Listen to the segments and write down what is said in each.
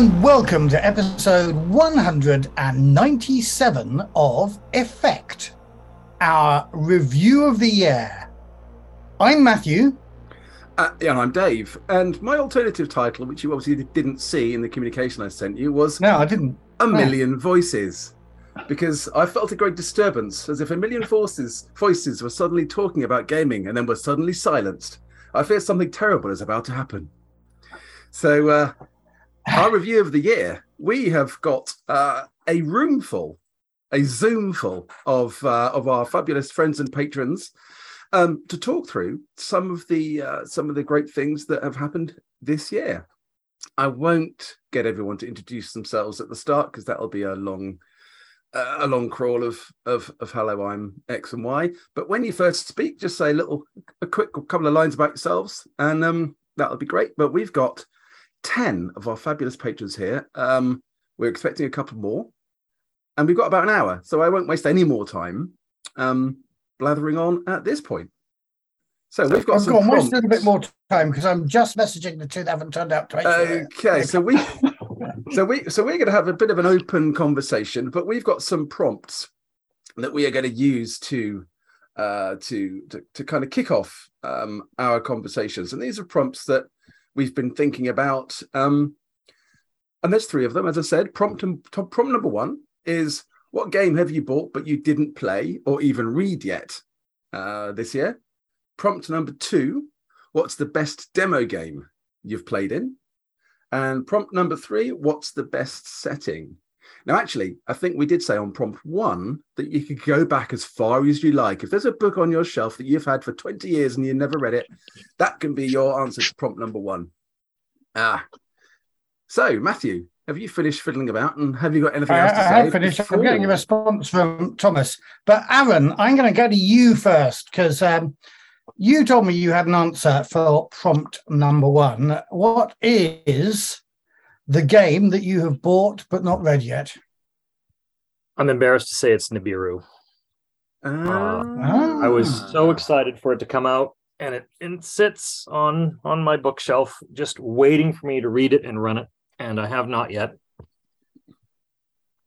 and welcome to episode 197 of Effect, our review of the year. I'm Matthew. Uh, yeah, and I'm Dave. And my alternative title, which you obviously didn't see in the communication I sent you, was No, I didn't. A No. Million Voices. Because I felt a great disturbance, as if a million voices, voices were suddenly talking about gaming and then were suddenly silenced. I fear something terrible is about to happen. So, uh, our review of the year, we have got uh, a room full, a Zoom full of uh, of our fabulous friends and patrons um, to talk through some of the uh, some of the great things that have happened this year. I won't get everyone to introduce themselves at the start because that'll be a long uh, a long crawl of of of hello I'm X and Y. But when you first speak, just say a little a quick couple of lines about yourselves, and um, that'll be great. But we've got ten of our fabulous patrons here. Um, we're expecting a couple more, and we've got about an hour, so I won't waste any more time um, blathering on at this point. So we've got I've some a little bit more time because I'm just messaging the two that haven't turned out to. Okay, so we so we so we're going to have a bit of an open conversation, but we've got some prompts that we are going to use to uh, to, to to kind of kick off um, our conversations, and these are prompts that we've been thinking about. Um, and there's three of them, as I said. Prompt and prompt number one is what game have you bought but you didn't play or even read yet uh, this year? Prompt number two, what's the best demo game you've played in? And prompt number three, what's the best setting? Now, actually, I think we did say on prompt one that you could go back as far as you like. If there's a book on your shelf that you've had for 20 years and you never read it, that can be your answer to prompt number one. Ah. So, Matthew, have you finished fiddling about and have you got anything I, else to I say? have finished. I'm getting a response from Thomas. But Aaron, I'm going to go to you first because um, you told me you had an answer for prompt number one. What is the game that you have bought but not read yet? I'm embarrassed to say it's Nibiru. Ah. I was so excited for it to come out, and it, it sits on on my bookshelf, just waiting for me to read it and run it, and I have not yet.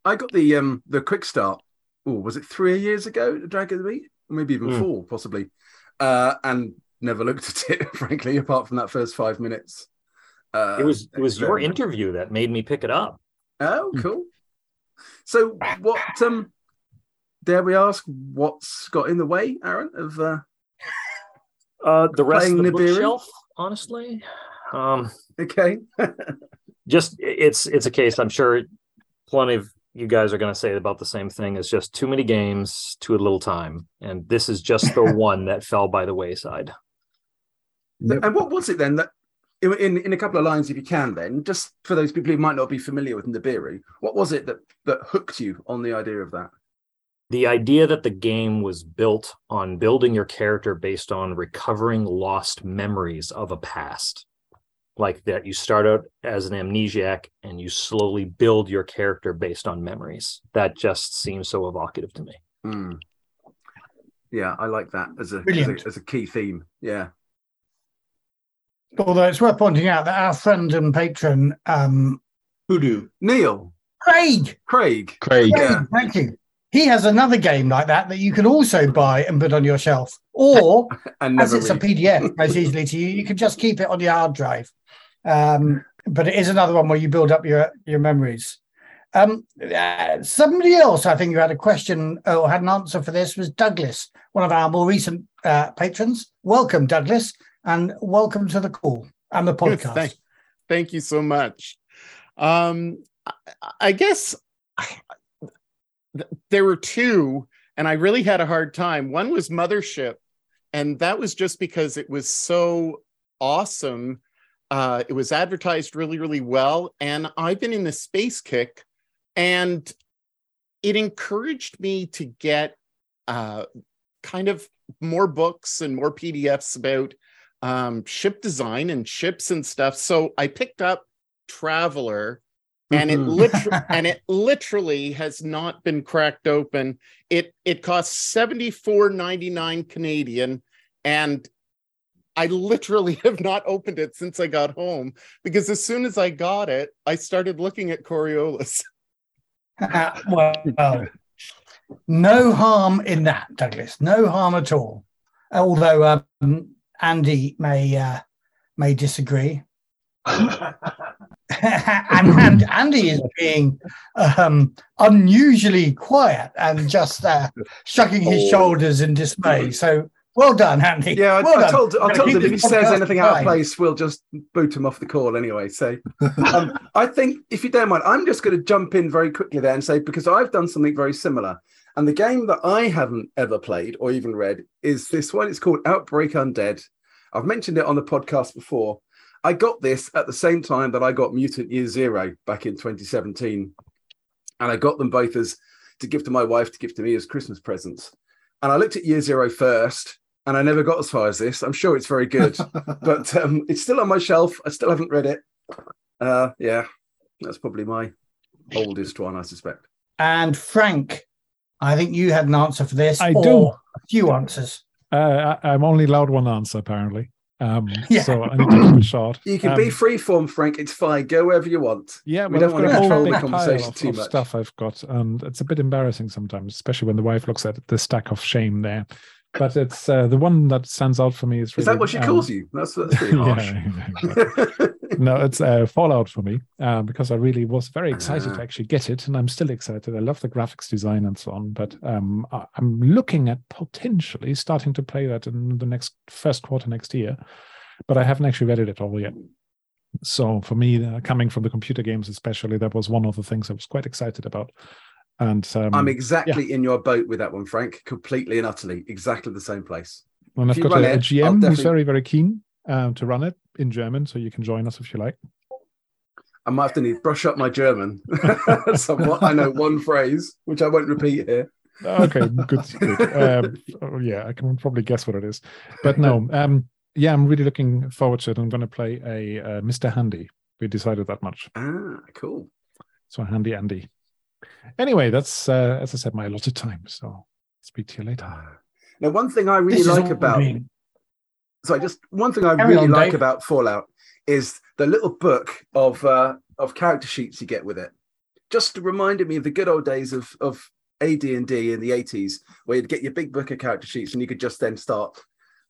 I got the um the quick start. Oh, was it three years ago? The Dragon of the Meat, maybe even Hmm. four, possibly. Uh, and never looked at it, frankly, apart from that first five minutes. Uh, It was it was your interview that made me pick it up. Oh, cool. So, what? Um, dare we ask what's got in the way, Aaron? Of uh, Uh, the rest of the Nibiru? bookshelf, honestly, um, okay, just it's it's a case. I'm sure plenty of you guys are going to say about the same thing. It's just too many games, too little time, and this is just the one that fell by the wayside. and what was it then that? In, in, in a couple of lines, if you can, then just for those people who might not be familiar with Nibiru, what was it that that hooked you on the idea of that? the idea that the game was built on building your character based on recovering lost memories of a past like that you start out as an amnesiac and you slowly build your character based on memories that just seems so evocative to me Hmm. Yeah, I like that as a, as a as a key theme. Yeah. Although it's worth pointing out that our friend and patron, um, Hoodoo. Neil, Craig, Craig. Craig. Craig, Yeah. thank you. He has another game like that that you can also buy and put on your shelf, or And as never it's a. PDF most easily to you, you can just keep it on your hard drive. Um, but it is another one where you build up your your memories. Um, uh, somebody else, I think, who had a question or had an answer for this was Douglas, one of our more recent uh, patrons. Welcome, Douglas, and welcome to the call and the podcast. Thank, thank you so much. Um, I, I guess th- there were two, and I really had a hard time. One was Mothership, and that was just because it was so awesome. Uh, it was advertised really, really well, and I've been in the space kick, and it encouraged me to get uh, kind of more books and more PDFs about um, ship design and ships and stuff. So I picked up Traveller, and it Mhm. literally and it literally has not been cracked open. It it costs seventy four ninety nine Canadian, and I literally have not opened it since I got home because as soon as I got it, I started looking at Coriolis. Well, no harm in that, Douglas. No harm at all. Although um, Andy may uh, may disagree. and, and Andy is being um, unusually quiet and just uh, shrugging his Oh. shoulders in dismay. So well done, Andy. Yeah, I, well I done. told I told him if he says anything out of place, we'll just boot him off the call anyway. So, um, I think if you don't mind, I'm just going to jump in very quickly there and say because I've done something very similar, and the game that I haven't ever played or even read is this one. It's called Outbreak Undead. I've mentioned it on the podcast before. I got this at the same time that I got Mutant Year Zero back in 2017, and I got them both as to give to my wife to give to me as Christmas presents. And I looked at Year Zero first, and I never got as far as this. I'm sure it's very good, but um, it's still on my shelf. I still haven't read it. Uh, yeah, that's probably my oldest one, I suspect. And Frank, I think you had an answer for this. I or do. A few answers. Uh, I, I'm only allowed one answer apparently. Um, Yeah. So I need to keep it short. You can Um, be freeform, Frank. It's fine. Go wherever you want. Yeah, We well, don't I've want to a control the conversation pile of, too of much. stuff I've got, and it's a bit embarrassing sometimes, especially when the wife looks at the stack of shame there. But it's uh, the one that stands out for me is. Is that what she um, calls you? That's, that's pretty harsh. yeah, no, it's uh, Fallout for me uh, because I really was very excited Ah. to actually get it, and I'm still excited. I love the graphics design and so on, but um, I- I'm looking at potentially starting to play that in the next first quarter next year, but I haven't actually read it at all yet. So for me, uh, coming from the computer games especially, that was one of the things I was quite excited about. And um, I'm exactly in your boat with that one, Frank. Completely and utterly, exactly the same place. and if I've got a, it, GM who's very very keen um, to run it in German, so you can join us if you like. I might have to need brush up my German somewhat. I know one phrase, which I won't repeat here. okay good, good. Um, oh, yeah i can probably guess what it is but no um yeah i'm really looking forward to it i'm going to play a uh, mr handy we decided that much Ah, cool. so handy andy anyway that's uh, as i said my allotted time so speak to you later Now, one thing I really This like about being- so just one thing I Carry really on, like Dave. about Fallout is the little book of uh, of character sheets you get with it. Just reminded me of the good old days of of AD and D in the eighties, where you'd get your big book of character sheets and you could just then start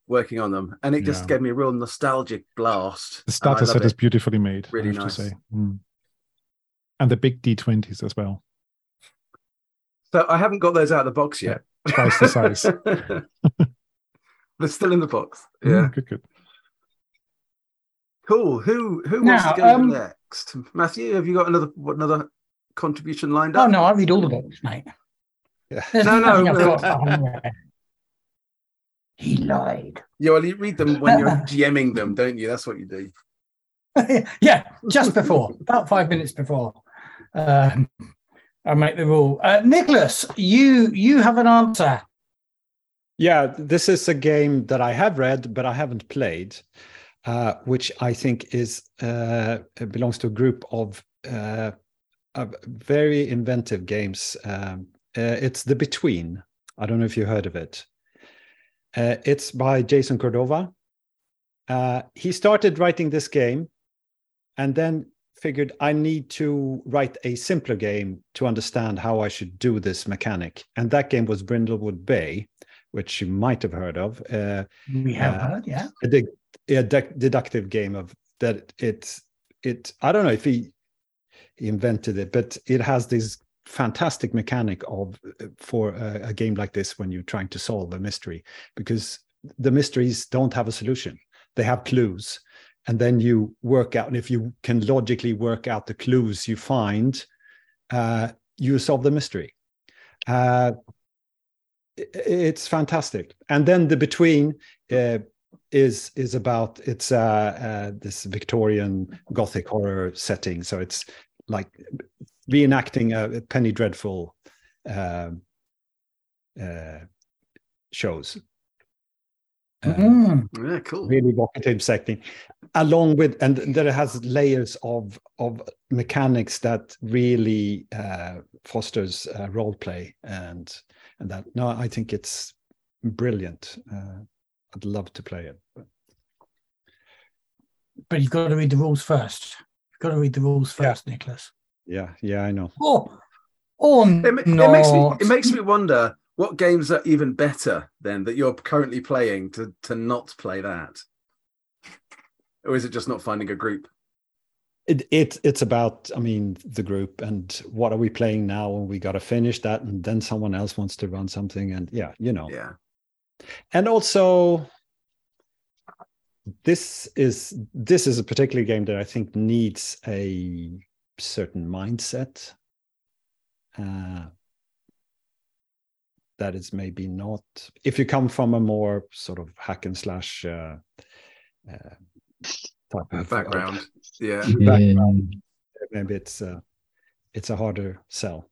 working on them, and it just Yeah. gave me a real nostalgic blast. the starter set is beautifully made Really i have nice. to say Mm. and the big d20s as well So I haven't got those out of the box yet. twice the size They're still in the box. Mm, Yeah, good good cool. Who who wants to go um, next? Matthew, have you got another what, another contribution lined up? Oh up? no, I read all the books, mate. Yeah. There's No, no, no. got that I haven't read. He lied. Yeah, well, you read them when you're GMing them, don't you? That's what you do. yeah, just before, about five minutes before. Um, I make the rule. Uh, Nicholas, you you have an answer. Yeah, this is a game that I have read, but I haven't played, uh, which I think is uh, belongs to a group of, uh, of very inventive games. Um, uh, it's The Between. I don't know if you heard of it. Uh, it's by Jason Cordova. He started writing this game, and then figured I need to write a simpler game to understand how I should do this mechanic. And that game was Brindlewood Bay which you might have heard of, uh, We have Uh, heard, yeah. a, de- a de- deductive game of that. It it I don't know if he invented it, but it has this fantastic mechanic of uh, for a, a game like this when you're trying to solve a mystery because the mysteries don't have a solution; they have clues, and then you work out. And if you can logically work out the clues you find, uh, you solve the mystery. Uh, it's fantastic and then the between uh, is is about it's uh, uh this victorian gothic horror setting so it's like reenacting a, penny dreadful um uh shows Uh, Mm. Yeah, cool. really evocative setting along with and that it has layers of of mechanics that really uh, fosters uh, role play and and that no i think it's brilliant uh, i'd love to play it but you've got to read the rules first. You've got to read the rules Yeah. first, Nicholas. Yeah, yeah, I know. Oh, or It, ma- it makes me it makes me wonder what games are even better than that you're currently playing to to not play that, or is it just not finding a group? It, it it's about I mean the group and what are we playing now and we got to finish that and then someone else wants to run something and yeah you know. Yeah, and also this is this is a particular game that I think needs a certain mindset. Uh, that is maybe not if you come from a more sort of hack and slash uh, uh, type Uh, of background. Yeah, background, maybe it's uh, it's a harder sell.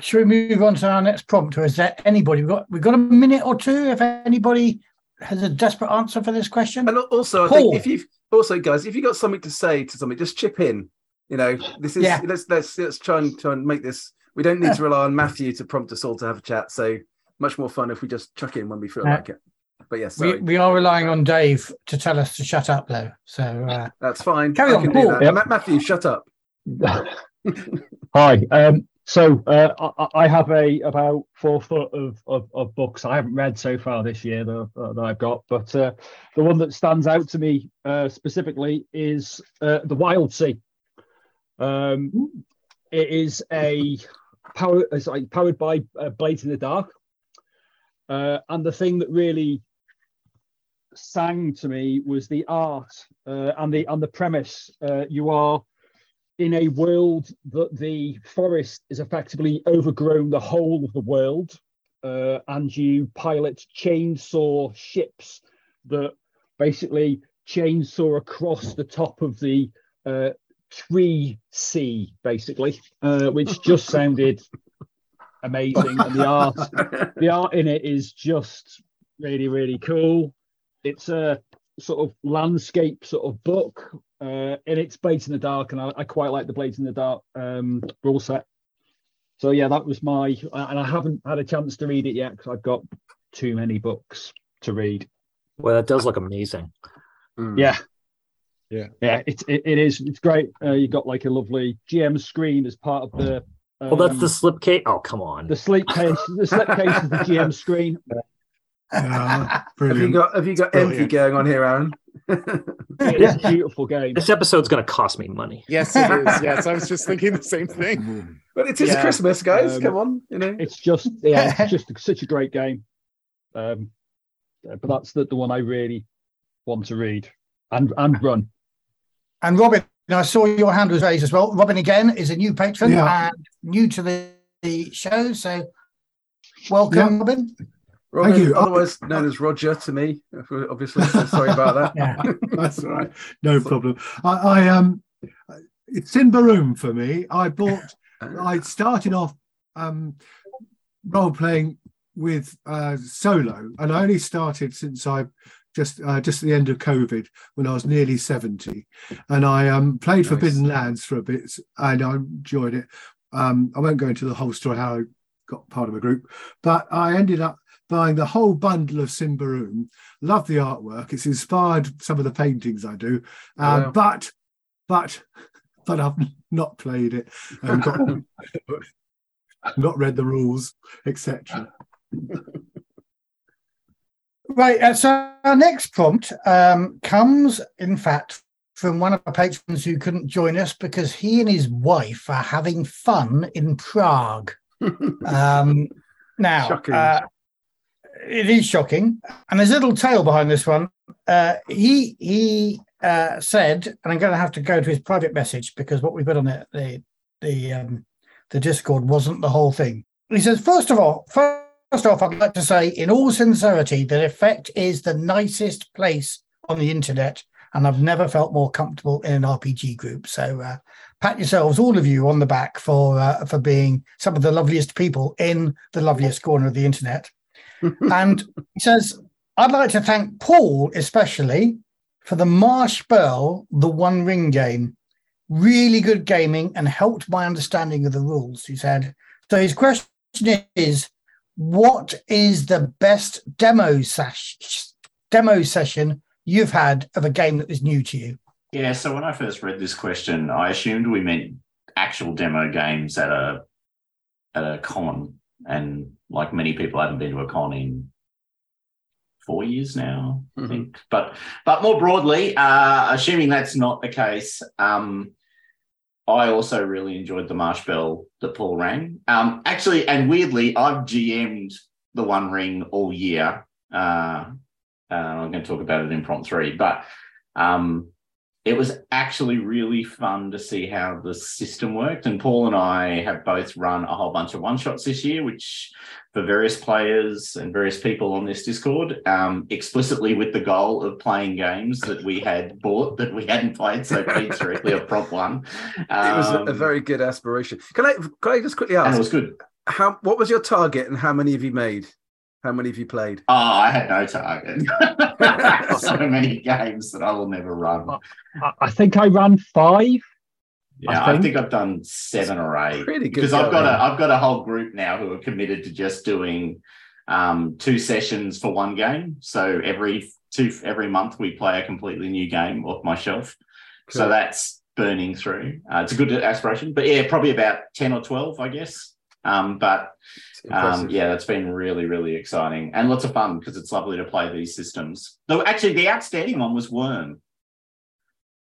Should we move on to our next prompt, or is there anybody? We've got we've got a minute or two. If anybody has a desperate answer for this question, and al- also I Paul. think if you've also guys, if you have got something to say to something, just chip in. You know, this is Yeah. let's let's let's try and try and make this. We don't need to rely on Matthew to prompt us all to have a chat. So much more fun if we just chuck in when we feel Yeah. like it. But yes, we, sorry. we are relying on Dave to tell us to shut up, though. So uh, that's fine. Carry I on, can Paul. do that. Yep. Matthew, shut up. Hi. Um, so uh, I, I have a about four foot of, of, of books I haven't read so far this year that, that I've got, but uh, the one that stands out to me uh, specifically is uh, the Wildsea. Um, it is a power, it's like powered by uh, Blades in the Dark, uh, and the thing that really sang to me was the art uh, and the and the premise. Uh, you are in a world that the forest is effectively overgrown the whole of the world, uh, and you pilot chainsaw ships that basically chainsaw across the top of the uh, tree sea, basically, uh, which just sounded amazing. And the art, the art in it is just really, really cool. It's a sort of landscape sort of book uh, and it's Blades in the Dark, and I, I quite like the Blades in the Dark um, rule set. So yeah, that was my, and I haven't had a chance to read it yet because I've got too many books to read. Well, that does look amazing. Mm. Yeah, Yeah. yeah, it, it, it is. It's great. Uh, you got like a lovely GM screen as part of the. Um, Well, that's the slipcase. Oh, come on. the sleep case. The slip case is the GM screen. Yeah, Have you got have you got empathy Brilliant. going on here, Aaron? It is a beautiful game. This episode's going to cost me money. Yes, it is. Yes, I was just thinking the same thing. but it is Yeah, Christmas, guys. um, Come on, you know. It's just yeah, it's just such a great game. Um, but that's the, the one I really want to read and and run. and Robin, I saw your hand was raised as well. Robin again is a new patron Yeah. and new to the, the show, so welcome, Robin. Robin, you. otherwise known as Roger to me, obviously. So sorry about that. Yeah. That's all right. No problem. I, I um, it's Symbaroum for me. I bought. I started off um, role playing with uh, solo, and I only started since I just uh, just at the end of COVID when I was nearly seventy, and I um, played Nice. Forbidden Lands for a bit, and I enjoyed it. Um, I won't go into the whole story how I got part of a group, but I ended up buying the whole bundle of Symbaroum. Love the artwork; it's inspired some of the paintings I do, uh, Wow. but but but I've not played it and got, not read the rules, etc. Right. Uh, so our next prompt um, comes, in fact, from one of our patrons who couldn't join us because he and his wife are having fun in Prague. Um, now, uh, it is shocking, and there's a little tale behind this one. Uh, he he uh, said, and I'm going to have to go to his private message because what we put on the the the, um, the Discord wasn't the whole thing. He says, first of all, first off, I'd like to say, in all sincerity, that Effect is the nicest place on the internet, and I've never felt more comfortable in an RPG group. So, uh, pat yourselves, all of you, on the back for uh, for being some of the loveliest people in the loveliest corner of the internet. And he says, I'd like to thank Paul especially for the Marsh Bell, the One Ring game. Really good gaming and helped my understanding of the rules, he said. So his question is, what is the best demo, sesh- demo session you've had of a game that was new to you? Yeah, so when I first read this question, I assumed we meant actual demo games at a at a con, and like many people, I haven't been to a con in four years now, I Mhm. think. But but more broadly, uh, assuming that's not the case, um, I also really enjoyed the marsh bell that Paul rang. Um, actually, and weirdly, I've GM'd the One Ring all year. Uh, uh, I'm going to talk about it in prompt three, but um, it was actually really fun to see how the system worked. And Paul and I have both run a whole bunch of one shots this year, which for various players and various people on this Discord, um, explicitly with the goal of playing games that we had bought that we hadn't played. So feeds directly a prompt one. it was a, Um, very good aspiration. Can I can I just quickly and ask it was good. how what was your target and how many have you made? How many have you played? Oh, I had no target. so many games that I will never run. I, I think I ran five. Yeah, I I think- think I've done seven or eight. Pretty good because I've got going. a I've got a whole group now who are committed to just doing um, two sessions for one game. So every two every month we play a completely new game off my shelf. So that's burning through. Uh, it's a good aspiration, but yeah, probably about ten or twelve, I guess. Um, but It's um, yeah, that's been really, really exciting and lots of fun because it's lovely to play these systems. Though actually, the outstanding one was Wurm,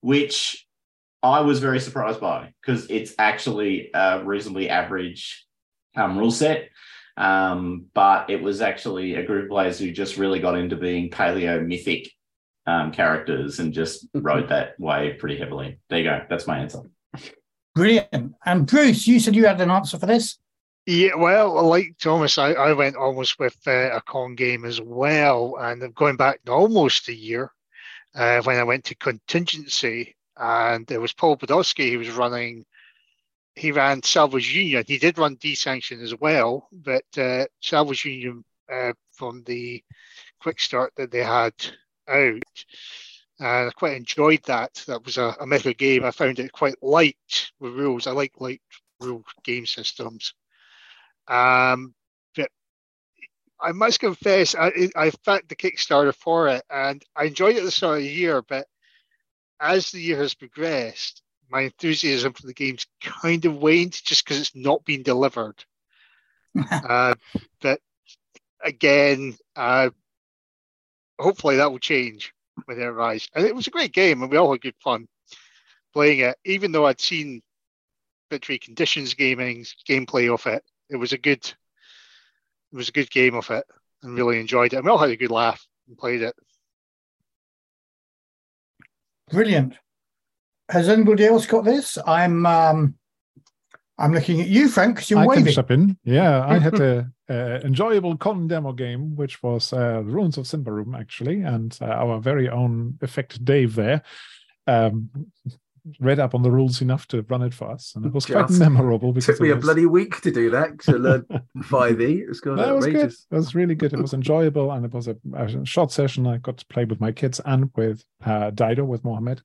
which I was very surprised by because it's actually a reasonably average um, rule set. Um, but it was actually a group of players who just really got into being paleo mythic um, characters and just rode that wave pretty heavily. There you go. That's my answer. Brilliant. And Bruce, you said you had an answer for this. Yeah, well, like Thomas, I, I went almost with uh, a con game as well, and I'm going back almost a year uh, when I went to contingency, and there was Paul Podolsky. He was running. He ran Salvage Union. He did run D-Sanction as well, but uh, Salvage Union uh, from the quick start that they had out, and I quite enjoyed that. That was a, a game. I found it quite light with rules. I like light rule game systems. Um, but I must confess, I, I fact the Kickstarter for it, and I enjoyed it at the start of the year. But as the year has progressed, my enthusiasm for the game's kind of waned just because it's not been delivered. uh, but again, uh, hopefully that will change when it arrives. And it was a great game, and we all had good fun playing it. Even though I'd seen Victory Conditions gaming's gameplay of it, it was a good, it was a good game of it, and really enjoyed it. And we all had a good laugh and played it. Brilliant. Has anybody else got this? I'm um I'm looking at you, Frank, because you're I waving. can step in. Yeah, I had a, a enjoyable con demo game, which was uh, the Ruins of Symbaroum, actually, and uh, our very own Effect Dave there um, read up on the rules enough to run it for us, and it was quite memorable because took me it a was- bloody week to do that to learn 5e. It was going That was good. It was really good. It was enjoyable, and it was a, a short session. I got to play with my kids and with uh, Dido with Mohammed,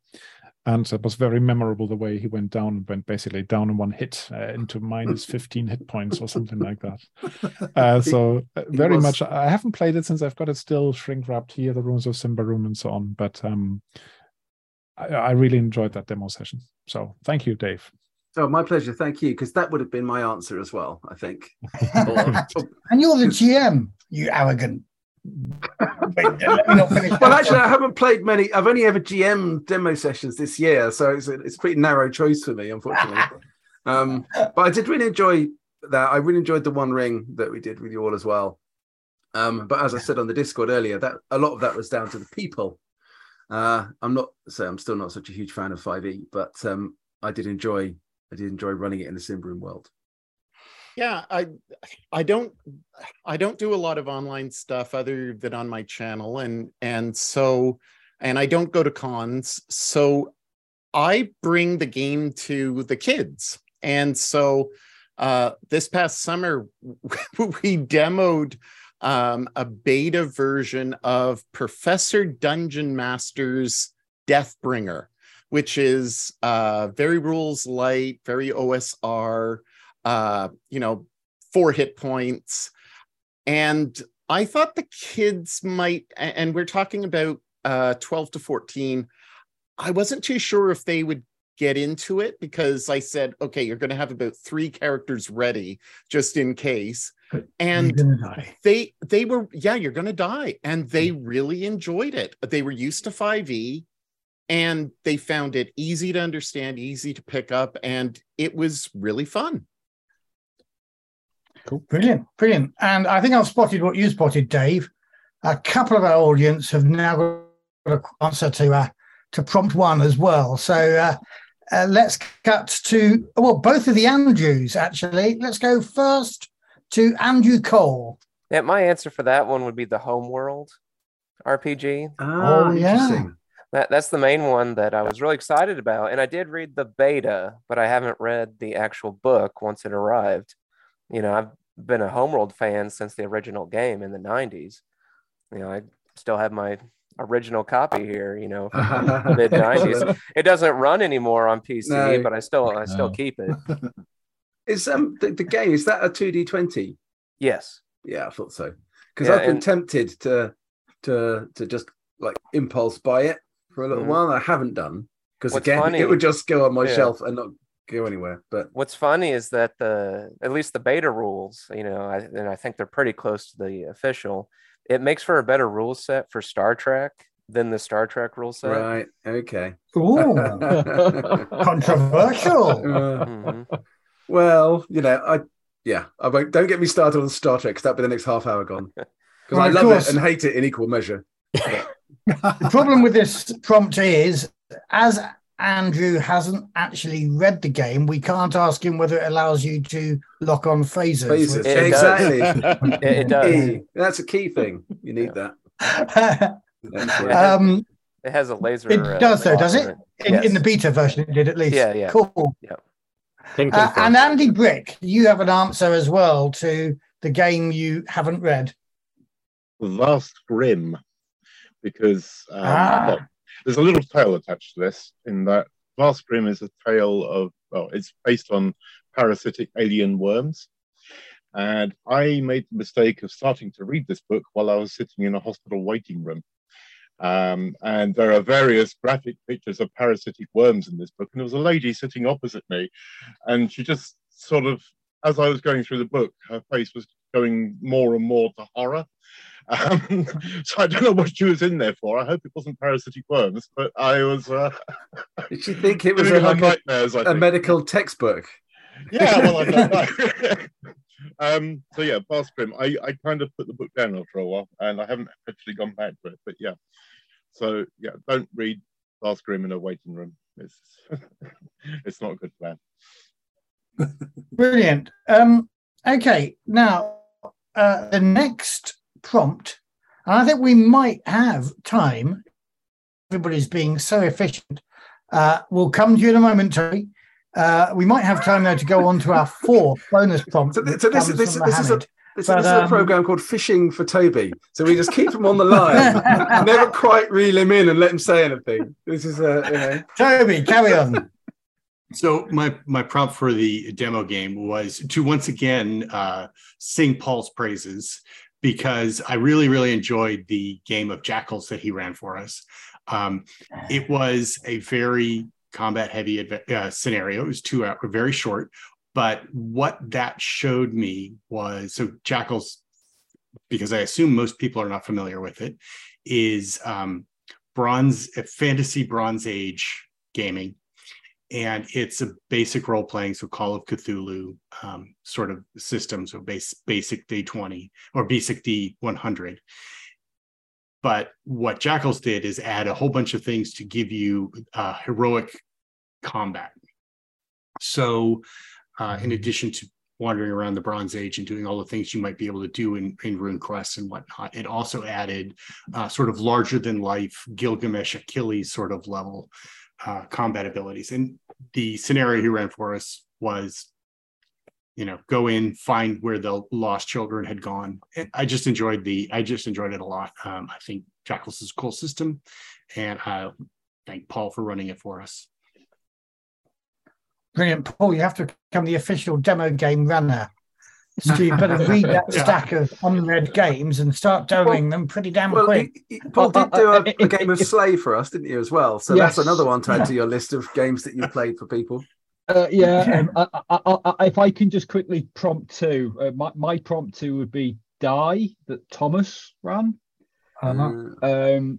and it was very memorable the way he went down, went basically down in one hit uh, into minus fifteen hit points or something like that. Uh, so uh, very was- much. I haven't played it since I've got it still shrink wrapped here, the ruins of Symbaroum and so on. But um, I, I really enjoyed that demo session. So thank you, Dave. Oh, my pleasure. Thank you. Because that would have been my answer as well, I think. And you're the GM, you arrogant. Wait, let me not finish well, actually. I haven't played many. I've only ever GM demo sessions this year, so it's a, it's a pretty narrow choice for me, unfortunately. um, but I did really enjoy that. I really enjoyed the One Ring that we did with you all as well. Um, but as I said on the Discord earlier, that a lot of that was down to the people. Uh, I'm not so I'm still not such a huge fan of 5e, but um, I did enjoy I did enjoy running it in the Symbaroum world. yeah i i don't i don't do a lot of online stuff other than on my channel and and so and i don't go to cons so i bring the game to the kids and so uh this past summer we demoed um, a beta version of professor dungeon master's deathbringer which is uh very rules light very osr uh, you know, four hit points. And I thought the kids might, and we're talking about uh, 12 to 14. I wasn't too sure if they would get into it because I said, okay, you're going to have about three characters ready just in case. And they they were yeah, you're going to die, and they really enjoyed it. They were used to 5e, and they found it easy to understand, easy to pick up, and it was really fun. Cool. Brilliant, brilliant. And I think I've spotted what you spotted, Dave. A couple of our audience have now got an answer to uh, to prompt one as well. So uh, uh, let's cut to well, both of the Andrews actually. Let's go first to Andrew Cole. Yeah, my answer for that one would be the Homeworld RPG. Ah, oh, yeah. That, that's the main one that I was really excited about. And I did read the beta, but I haven't read the actual book once it arrived. You know, I've been a Homeworld fan since the original game in the 90s. You know, I still have my original copy here, you know, mid 90s. It doesn't run anymore on PC, no. but I still I still no. keep it. Is um the, the game is that a 2D20? Yes. Yeah, I thought so. Because yeah, I've been and... tempted to to to just like impulse buy it for a little mm-hmm. while. I haven't done because again funny, it would just go on my yeah. shelf and not go anywhere. But what's funny is that the at least the beta rules, you know, I, and I think they're pretty close to the official. It makes for a better rule set for Star Trek than the Star Trek rule set. Right. Okay. Ooh, controversial. Mm-hmm. Well, you know, I yeah, I won't. Don't get me started on Star Trek because that'll be the next half hour gone. Because well, I love course. it and hate it in equal measure. the problem with this prompt is, as Andrew hasn't actually read the game, we can't ask him whether it allows you to lock on phasers. Phasers, it exactly. Does. it, it does. That's a key thing. You need that. um, it has a laser. It uh, does, though, does it? In, yes. in, the beta version, it did at least. Yeah, yeah. Cool. Yeah. Uh, and Andy Brick, you have an answer as well to the game you haven't read. Vast Grimm, because um, ah. well, there's a little tale attached to this. In that Vast Grimm is a tale of well, it's based on parasitic alien worms. And I made the mistake of starting to read this book while I was sitting in a hospital waiting room. Um, and there are various graphic pictures of parasitic worms in this book. And there was a lady sitting opposite me, and she just sort of, as I was going through the book, her face was going more and more to horror. Um, so I don't know what she was in there for. I hope it wasn't parasitic worms, but I was. Uh, Did she think it was a, like a, a medical textbook? Yeah, well, I don't know. Um, so yeah, Vast Grimm. I, I kind of put the book down after a while, and I haven't actually gone back to it. But yeah, so yeah, don't read Vast Grimm in a waiting room. It's it's not a good plan. Brilliant. Um, okay, now uh, the next prompt, and I think we might have time. Everybody's being so efficient. Uh, we'll come to you in a moment, Terry. Uh, we might have time now to go on to our fourth bonus prompt. So, so this, this, this is a this, but, this um, is a um, program called Fishing for Toby. So we just keep him on the line, never quite reel him in and let him say anything. This is a you know. Toby, carry on. So my my prompt for the demo game was to once again uh, sing Paul's praises because I really really enjoyed the game of Jackals that he ran for us. Um, it was a very combat heavy uh, scenario. It was two hours, very short. But what that showed me was so Jackals, because I assume most people are not familiar with it, is um, bronze fantasy Bronze Age gaming, and it's a basic role playing, so Call of Cthulhu um, sort of system, so base, basic D twenty or basic D one hundred. But what Jackals did is add a whole bunch of things to give you uh, heroic combat. So uh, in addition to wandering around the Bronze Age and doing all the things you might be able to do in, in Rune Quest and whatnot. It also added uh, sort of larger than life Gilgamesh Achilles sort of level uh, combat abilities. And the scenario he ran for us was, you know, go in, find where the lost children had gone. I just enjoyed the, I just enjoyed it a lot. Um, I think Jackals is a cool system, and I thank Paul for running it for us. Brilliant, Paul. You have to become the official demo game runner. So you better read that Yeah. stack of unread games and start doing them pretty damn Well, quick. he- he- Paul did do a, a game of Slay for us, didn't you, as well? So Yes. that's another one to add to your list of games that you played for people. Uh, yeah, um, I, I, I, if I can just quickly prompt two, uh, my, my prompt two would be Die that Thomas ran, um,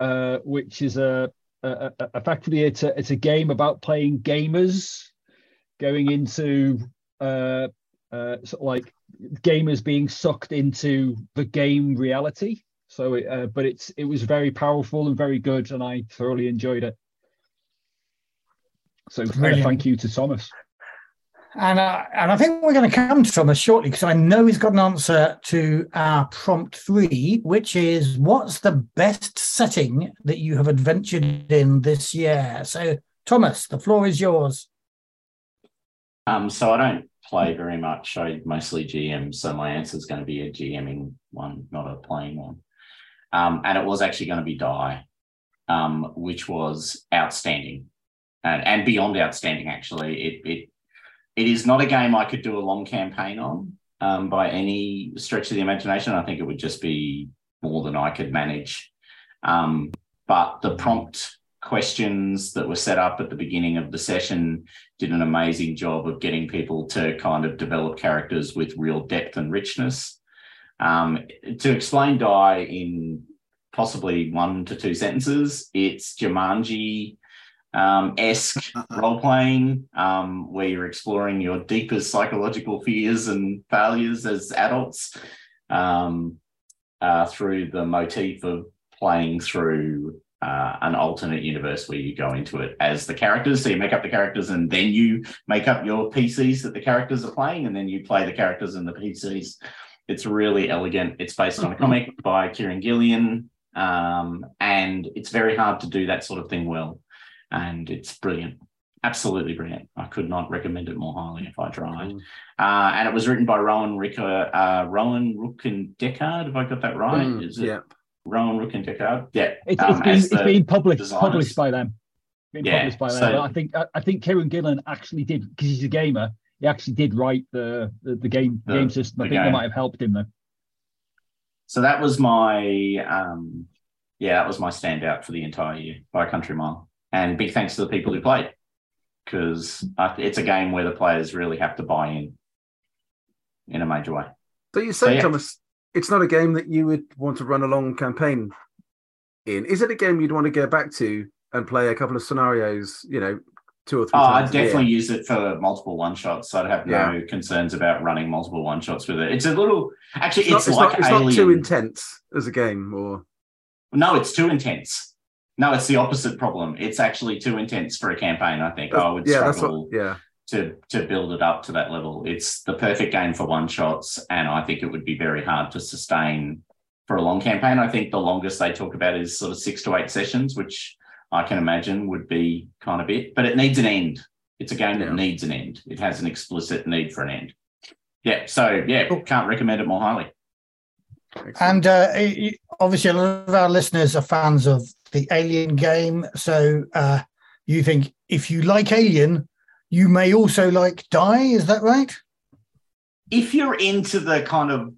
uh, which is a, a, a effectively it's a it's a game about playing gamers going into uh, uh, sort of like gamers being sucked into the game reality. So, it, uh, but it's it was very powerful and very good, and I thoroughly enjoyed it. So, uh, Brilliant. thank you to Thomas. And uh, and I think we're going to come to Thomas shortly because I know he's got an answer to our prompt three, which is what's the best setting that you have adventured in this year? So, Thomas, the floor is yours. Um, so I don't play very much. I mostly GM, so my answer is going to be a GMing one, not a playing one. Um, and it was actually going to be Die, um, which was outstanding, and and beyond outstanding. Actually, it it it is not a game I could do a long campaign on um, by any stretch of the imagination. I think it would just be more than I could manage. Um, but the prompt questions that were set up at the beginning of the session did an amazing job of getting people to kind of develop characters with real depth and richness. Um, to explain Die in possibly one to two sentences, it's Jumanji um, esque role playing um, where you're exploring your deepest psychological fears and failures as adults um, uh, through the motif of playing through uh, an alternate universe where you go into it as the characters. So you make up the characters and then you make up your PCs that the characters are playing, and then you play the characters and the PCs. It's really elegant. It's based on a comic by Kieron Gillen, um, and it's very hard to do that sort of thing well. And it's brilliant, absolutely brilliant. I could not recommend it more highly if I tried. Uh, and it was written by Rowan Ricker, uh, Rowan Rook and Decard. Have I got that right? Mm, Is it yeah. Rowan Rook and Decard? Yeah. It's, um, it's been, as it's the been published designers. published by them. Been Yeah, published by them. so- But I think I, I think Kieron Gillen actually did because he's a gamer. He actually did write the the, the game The- game system. I the think game. that might have helped him though. So that was my um yeah, that was my standout for the entire year by a country mile. And big thanks to the people who played because it's a game where the players really have to buy in in a major way. So you So, say, yeah. Thomas, it's not a game that you would want to run a long campaign in. Is it a game you'd want to go back to and play a couple of scenarios, you know, two or three Oh, I'd definitely use it for multiple one shots. So I'd have no concerns about running multiple one shots with it. It's a little actually It's, it's, not, like it's, not, it's not too intense as a game, or No, it's too intense. No, it's the opposite problem. It's actually too intense for a campaign. I think I would yeah, struggle what, yeah. to to build it up to that level. It's the perfect game for one shots, and I think it would be very hard to sustain for a long campaign. I think the longest they talk about is sort of six to eight sessions, which I can imagine would be kind of it. But it needs an end. It's a game that needs an end. It has an explicit need for an end. Yeah. So yeah, can't recommend it more highly. And uh, y- y- obviously, a lot of our listeners are fans of the Alien game. So uh, you think if you like Alien, you may also like Die. Is that right? if you're into the kind of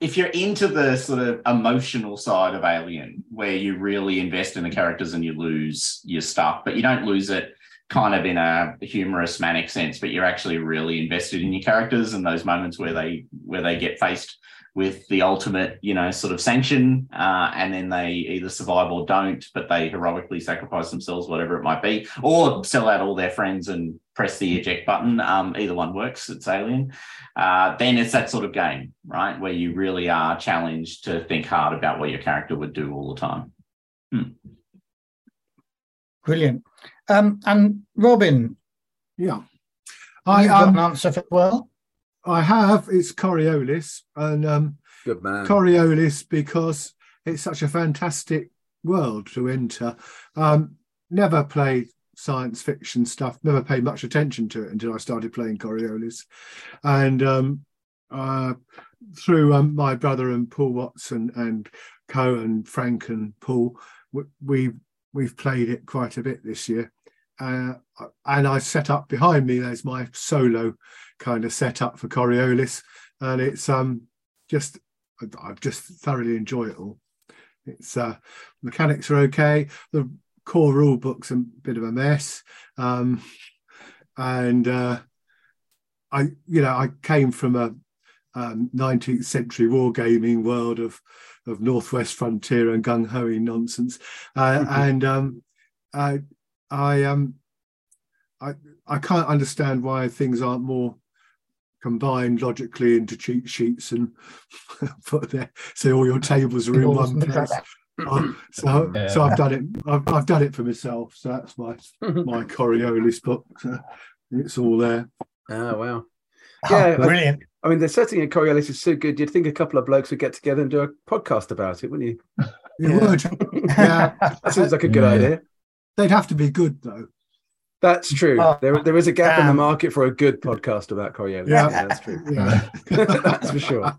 if you're into the sort of emotional side of Alien, where you really invest in the characters and you lose your stuff, but you don't lose it kind of in a humorous manic sense, but you're actually really invested in your characters and those moments where they where they get faced with the ultimate, you know, sort of sanction, uh, and then they either survive or don't, but they heroically sacrifice themselves, whatever it might be, or sell out all their friends and press the eject button. Um, either one works. It's Alien. Uh, then it's that sort of game, right, where you really are challenged to think hard about what your character would do all the time. Hmm. Brilliant. Um, and Robin, Yeah. I I, got um, an answer for well. I have. It's Coriolis, and um, Good man. Coriolis because it's such a fantastic world to enter. Um, never played science fiction stuff. Never paid much attention to it until I started playing Coriolis, and um, uh, through um, my brother and Paul Watson and Co and Frank and Paul, we, we we've played it quite a bit this year. Uh, and I set up behind me. There's my solo kind of setup for Coriolis, and it's um just I, I just thoroughly enjoy it all. It's uh mechanics are okay. The core rule book's a bit of a mess, um, and uh, I you know I came from a um, 19th century wargaming world of of Northwest Frontier and gung ho nonsense, uh, and um, I I um I I can't understand why things aren't more combined logically into cheat sheets and put there so all your tables are in one place. Uh, so Yeah. so I've done it. I've, I've done it for myself. So that's my my Coriolis book. So it's all there. Oh wow. Oh, brilliant. I, mean, the setting in Coriolis is so good. You'd think a couple of blokes would get together and do a podcast about it, wouldn't you? You would. Yeah. that seems like a good Yeah. idea. They'd have to be good though. That's true. Oh, there, there is a gap in the market for a good podcast about Coriolis. Yeah. that's true. Yeah. that's for sure.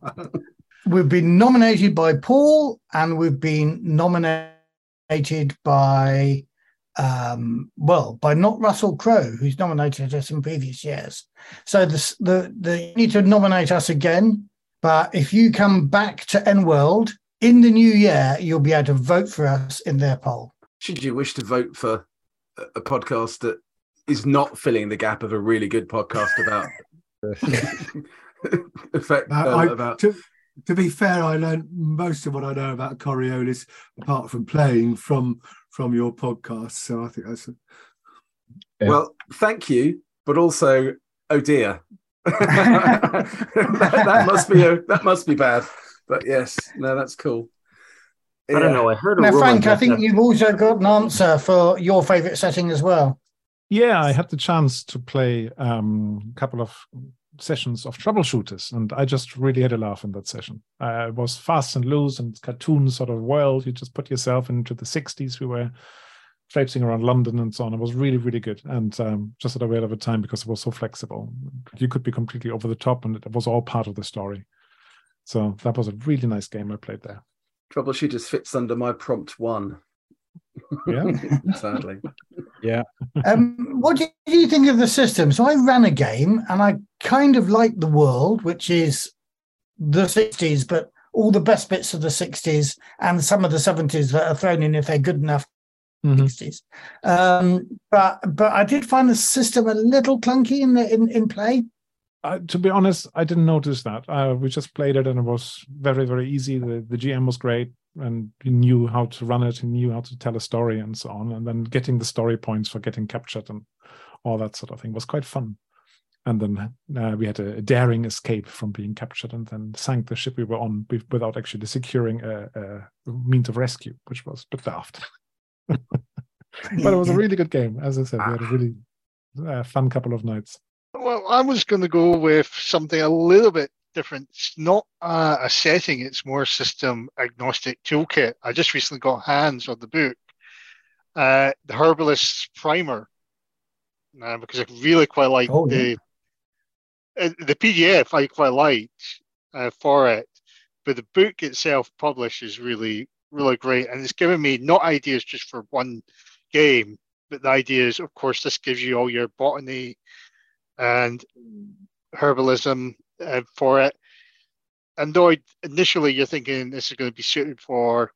We've been nominated by Paul, and we've been nominated by, um, well, by not Russell Crowe, who's nominated us in previous years. So the the the you need to nominate us again. But if you come back to EN World in the new year, you'll be able to vote for us in their poll. Should you wish to vote for a, a podcast that is not filling the gap of a really good podcast about effect Uh, uh, I- about to, to be fair, I learned most of what I know about Coriolis, apart from playing, from from your podcast. So I think that's a, Yeah. Well, thank you, but also, oh dear, that, that must be a, that must be bad. But yes, no, that's cool. I don't know. I heard a Now, Frank, I think you've also got an answer for your favourite setting as well. Yeah, I had the chance to play um, a couple of sessions of troubleshooters, and I just really had a laugh in that session. Uh, it was fast and loose and cartoon sort of world. You just put yourself into the 60s. We were traipsing around London and so on. It was really, really good, and um, just at a whale of a time because it was so flexible. You could be completely over the top, and it was all part of the story. So that was a really nice game I played there. Troubleshooters fits under my prompt one. Yeah. sadly. Yeah. Um, what do you think of the system? So I ran a game and I kind of like the world, which is the 60s, but all the best bits of the 60s and some of the 70s that are thrown in if they're good enough. 60s. Um, but but I did find the system a little clunky in the in, in play. Uh, to be honest, I didn't notice that. Uh, we just played it and it was very, very easy. The, the GM was great and he knew how to run it. He knew how to tell a story and so on. And then getting the story points for getting captured and all that sort of thing was quite fun. And then uh, we had a, daring escape from being captured and then sank the ship we were on without actually securing a, a means of rescue, which was a bit daft. but it was a really good game. As I said, we had a really uh, fun couple of nights. Well, I was going to go with something a little bit different. It's not uh, a setting, it's more system agnostic toolkit. I just recently got hands on the book, uh, the Herbalist's Primer, uh, because I really quite like Oh, yeah. the uh, the PDF. I quite liked uh, for it, but the book itself published is really really great, and it's given me not ideas just for one game, but the ideas. Of course, this gives you all your botany and herbalism uh, for it. And though initially you're thinking this is going to be suited for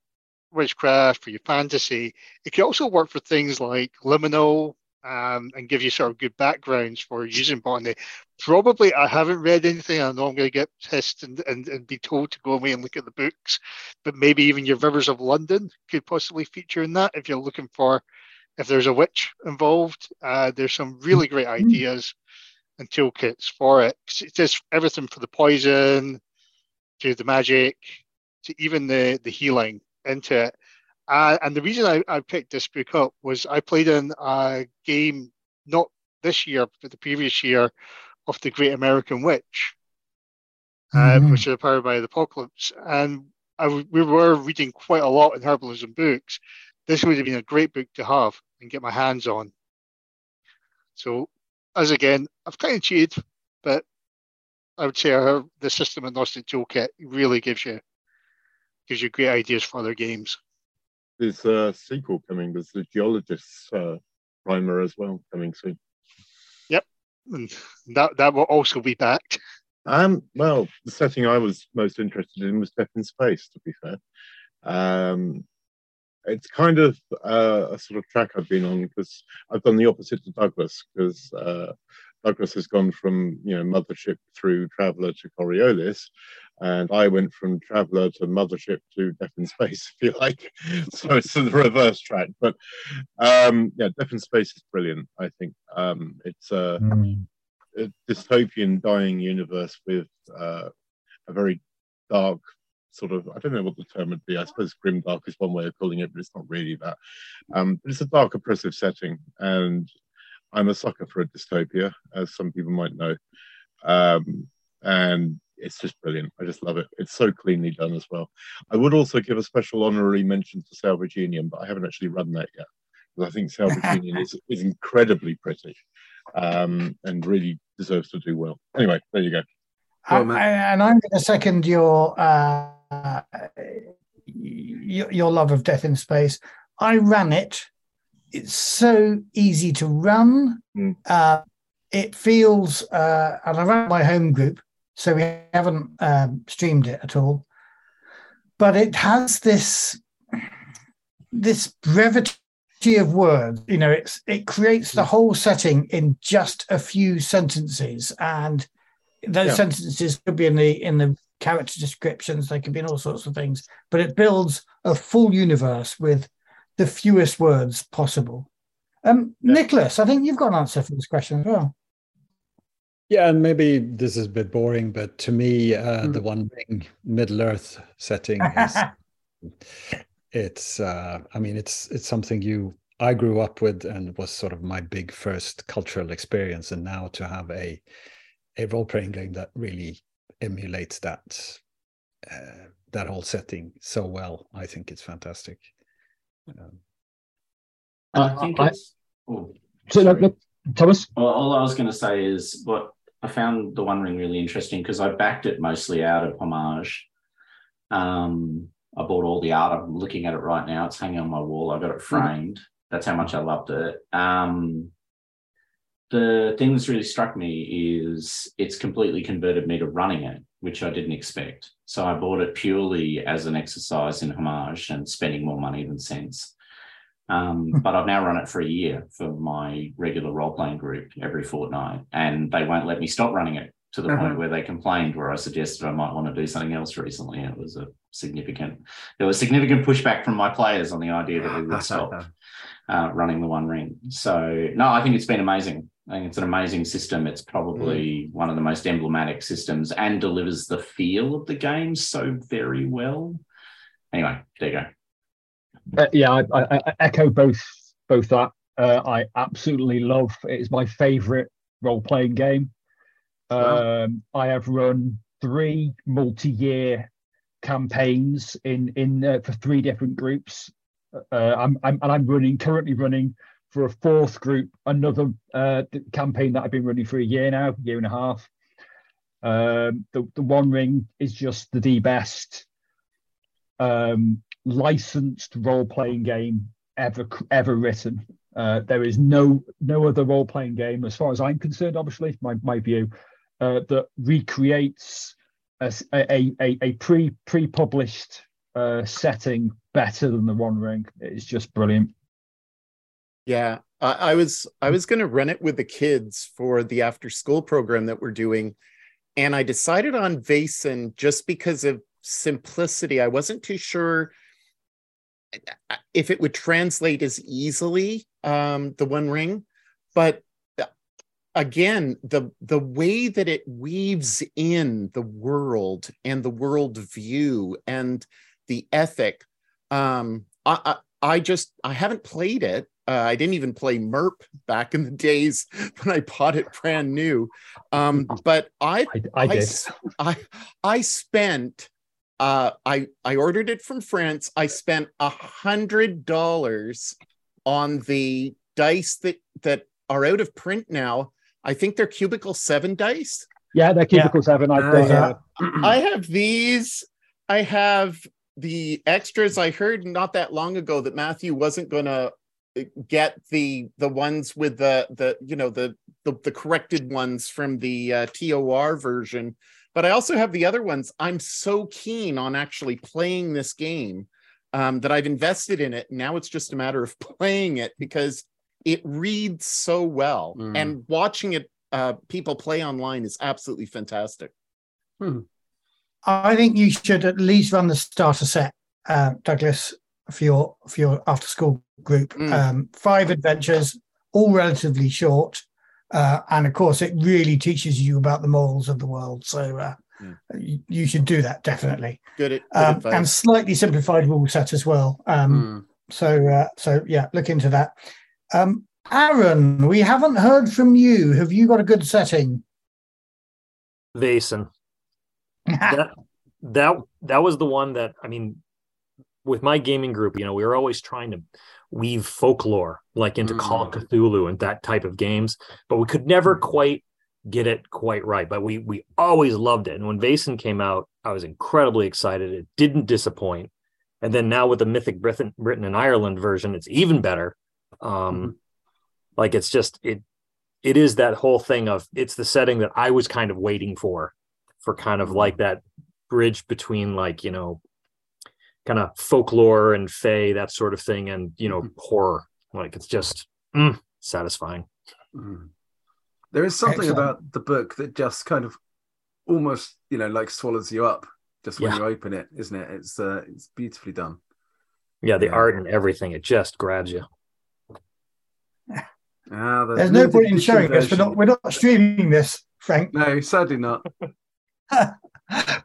witchcraft, for your fantasy, it can also work for things like liminal um, and give you sort of good backgrounds for using botany. Probably I haven't read anything. I know I'm going to get pissed and, and, and be told to go away and look at the books, but maybe even your Rivers of London could possibly feature in that if you're looking for if there's a witch involved. Uh, there's some really great ideas and toolkits for it. It does everything for the poison to the magic to even the, the healing into it. Uh, and the reason I, I picked this book up was I played in a game, not this year, but the previous year, of the Great American Witch, uh, Mhm. which is powered by the Apocalypse. And I, we were reading quite a lot in herbalism books. This would have been a great book to have and get my hands on. So, as again, I've kind of cheated, but I would say uh, the system agnostic toolkit really gives you gives you great ideas for other games. There's a sequel coming. There's the Geologist's uh, primer as well coming soon. Yep, and that that will also be backed. Um, well, the setting I was most interested in was Death in Space, to be fair. Um, it's kind of uh, a sort of track I've been on because I've done the opposite to Douglas because uh, Douglas has gone from you know Mothership through Traveller to Coriolis, and I went from Traveller to Mothership to Death in Space, if you like. so it's the reverse track, but um, yeah, Death in Space is brilliant. I think um, it's a, a dystopian, dying universe with uh, a very dark sort of I don't know what the term would be. I suppose grim dark is one way of calling it, but it's not really that. Um, but it's a dark, oppressive setting, and I'm a sucker for a dystopia, as some people might know. Um, and it's just brilliant. I just love it. It's so cleanly done as well. I would also give a special honorary mention to Salvage Union, but I haven't actually run that yet because I think Salvage Union is, is incredibly pretty um, and really deserves to do well. Anyway, there you go. Um, and I'm going to second your uh, your, your love of Death in Space. I ran it. It's so easy to run. Mm. Uh, it feels, uh, and I ran my home group, so we haven't um, streamed it at all. But it has this this brevity of words. You know, it's it creates the whole setting in just a few sentences, and those Yeah. sentences could be in the in the character descriptions. They could be in all sorts of things. But it builds a full universe with the fewest words possible. Um, Nicholas, I think you've got an answer for this question as well. Yeah, and maybe this is a bit boring, but to me, uh, the One Ring Middle Earth setting is it's. Uh, I mean, it's it's something you I grew up with and was sort of my big first cultural experience, and now to have a a role playing game that really emulates that uh, that whole setting so well, I think it's fantastic. Um, I think I- it's. oh, So, sorry. look, Thomas. Well, all I was going to say is what I found the One Ring really interesting because I backed it mostly out of homage. Um, I bought all the art. I'm looking at it right now. It's hanging on my wall. I got it framed. That's how much I loved it. Um, the thing that's really struck me is it's completely converted me to running it, which I didn't expect. So I bought it purely as an exercise in homage and spending more money than sense. Um, but I've now run it for a year for my regular role playing group every fortnight, and they won't let me stop running it to the Uh-huh. point where they complained, where I suggested I might want to do something else recently. It was a significant, there was significant pushback from my players on the idea that we would stop uh, running the One Ring. So, no, I think it's been amazing. I think it's an amazing system. It's probably one of the most emblematic systems and delivers the feel of the game so very well. Anyway, there you go. Uh, yeah, I, I, I echo both both that. Uh, I absolutely love. It's my favorite role playing game. Um, I have run three multi year campaigns in in uh, for three different groups. Uh, I'm, I'm and I'm running currently running for a fourth group another uh, campaign that I've been running for a year now, year and a half. Um, the the One Ring is just the, the best um, licensed role playing game ever ever written. Uh, there is no no other role playing game, as far as I'm concerned. Obviously, my my view uh, that recreates a a pre pre published uh, setting better than the One Ring. It's just brilliant. Yeah, I, I was I was going to run it with the kids for the after school program that we're doing, and I decided on Vaesen just because of simplicity. I wasn't too sure if it would translate as easily um, the One Ring, but uh, again, the the way that it weaves in the world and the world view and the ethic, um, I, I I just I haven't played it. Uh, I didn't even play MERP back in the days when I bought it brand new. Um, but I I, I did. s- I I spent uh I I ordered it from France. I spent a hundred dollars on the dice that that are out of print now. I think they're cubicle seven dice. Yeah, they're cubicle seven. I've got. Yeah. uh, I have these. I have the extras. I heard not that long ago that Matthew wasn't going to get the the ones with the the you know the the, the corrected ones from the uh, TOR version but I also have the other ones. I'm so keen on actually playing this game um, that I've invested in it. Now it's just a matter of playing it because it reads so well, Mm. and watching it uh, people play online is absolutely fantastic. I think you should at least run the starter set, uh, Douglas, for your for your after school group. Mm. Um, five adventures, all relatively short, uh, and of course, it really teaches you about the morals of the world. So uh, Mm. you, you should do that definitely, Good, good um, and slightly simplified rule set as well. Um, Mm. So uh, so yeah, look into that. Um, Aaron, we haven't heard from you. Have you got a good setting? Vaesen. that that that was the one that I mean, with my gaming group, you know, we were always trying to weave folklore like into Call of mm. Cthulhu and that type of games, but we could never mm. quite get it quite right. But we we always loved it. And when Vaesen came out, I was incredibly excited. It didn't disappoint. And then now with the Mythic Britain, Britain and Ireland version, it's even better. Um, mm-hmm. like it's just it it is that whole thing of it's the setting that I was kind of waiting for, for kind of mm-hmm. like that bridge between like you know, kind of folklore and fae that sort of thing, and you know horror. Like it's just mm, satisfying. Mm. There is something Excellent. about the book that just kind of almost, you know, like swallows you up just when Yeah. you open it, isn't it? It's uh, it's beautifully done. Yeah, the Yeah. art and everything it just grabs you. Ah, the There's no limited point in edition showing us. We're not we're not streaming this, Frank. No, sadly not.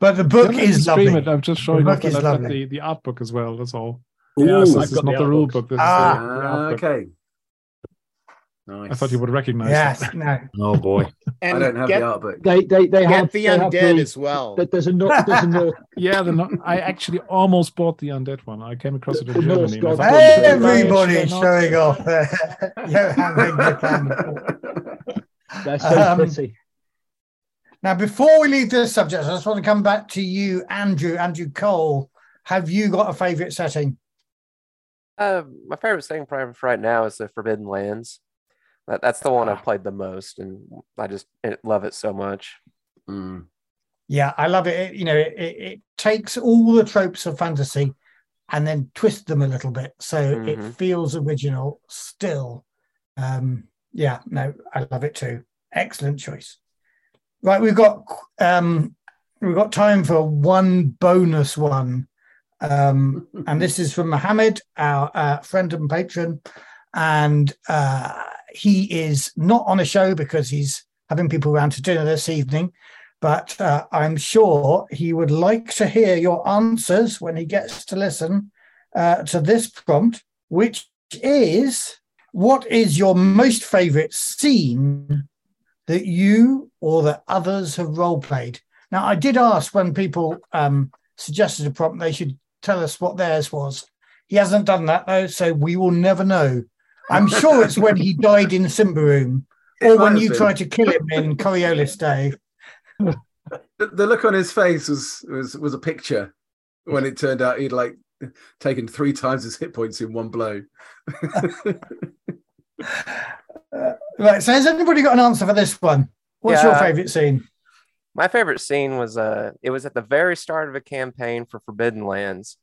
But the book Don't let me is lovely. it. I'm just showing The off book that is lovely. the, the art book as well. That's all. Ooh, yes, I've this is got not the the rule books. book. This Ah, is the, the Ah, art book. okay. Nice. I thought you would recognize Yes, it. no. Oh boy. and I don't have get, the art book. They they they get have the they have undead the- as well. that There's a Nor- there's a Nor- Yeah, the, no- I actually almost bought the undead one. I came across it in The Norse Germany. and thought, Hey, should I buy it? Everybody Should is I not? showing off their Johan Egerkrans. they're so Um, pretty. Now, before we leave this subject, I just want to come back to you, Andrew, Andrew Cole. Have you got a favourite setting? Uh, my favorite setting probably right now is the Forbidden Lands. That, that's the one I've played the most, and I just love it so much. Mm. Yeah, I love it. It- you know, it, it, it takes all the tropes of fantasy and then twists them a little bit, so it Mhm. feels original still. Um, yeah, no, I love it too. Excellent choice. Right, we've got um, we've got time for one bonus one, um, and this is from Mohammed, our uh, friend and patron, and uh, he is not on a show because he's having people around to dinner this evening. But uh, I'm sure he would like to hear your answers when he gets to listen uh, to this prompt, which is what is your most favorite scene that you or that others have role played? Now, I did ask when people um, suggested a prompt, they should tell us what theirs was. He hasn't done that though, so we will never know. I'm sure it's when he died in Symbaroum or when you been. tried to kill him in Coriolis Day. The, the look on his face was was was a picture when it turned out he'd like taken three times his hit points in one blow. Uh, right. So has anybody got an answer for this one? What's your favourite scene? My favorite scene was uh it was at the very start of a campaign for Forbidden Lands.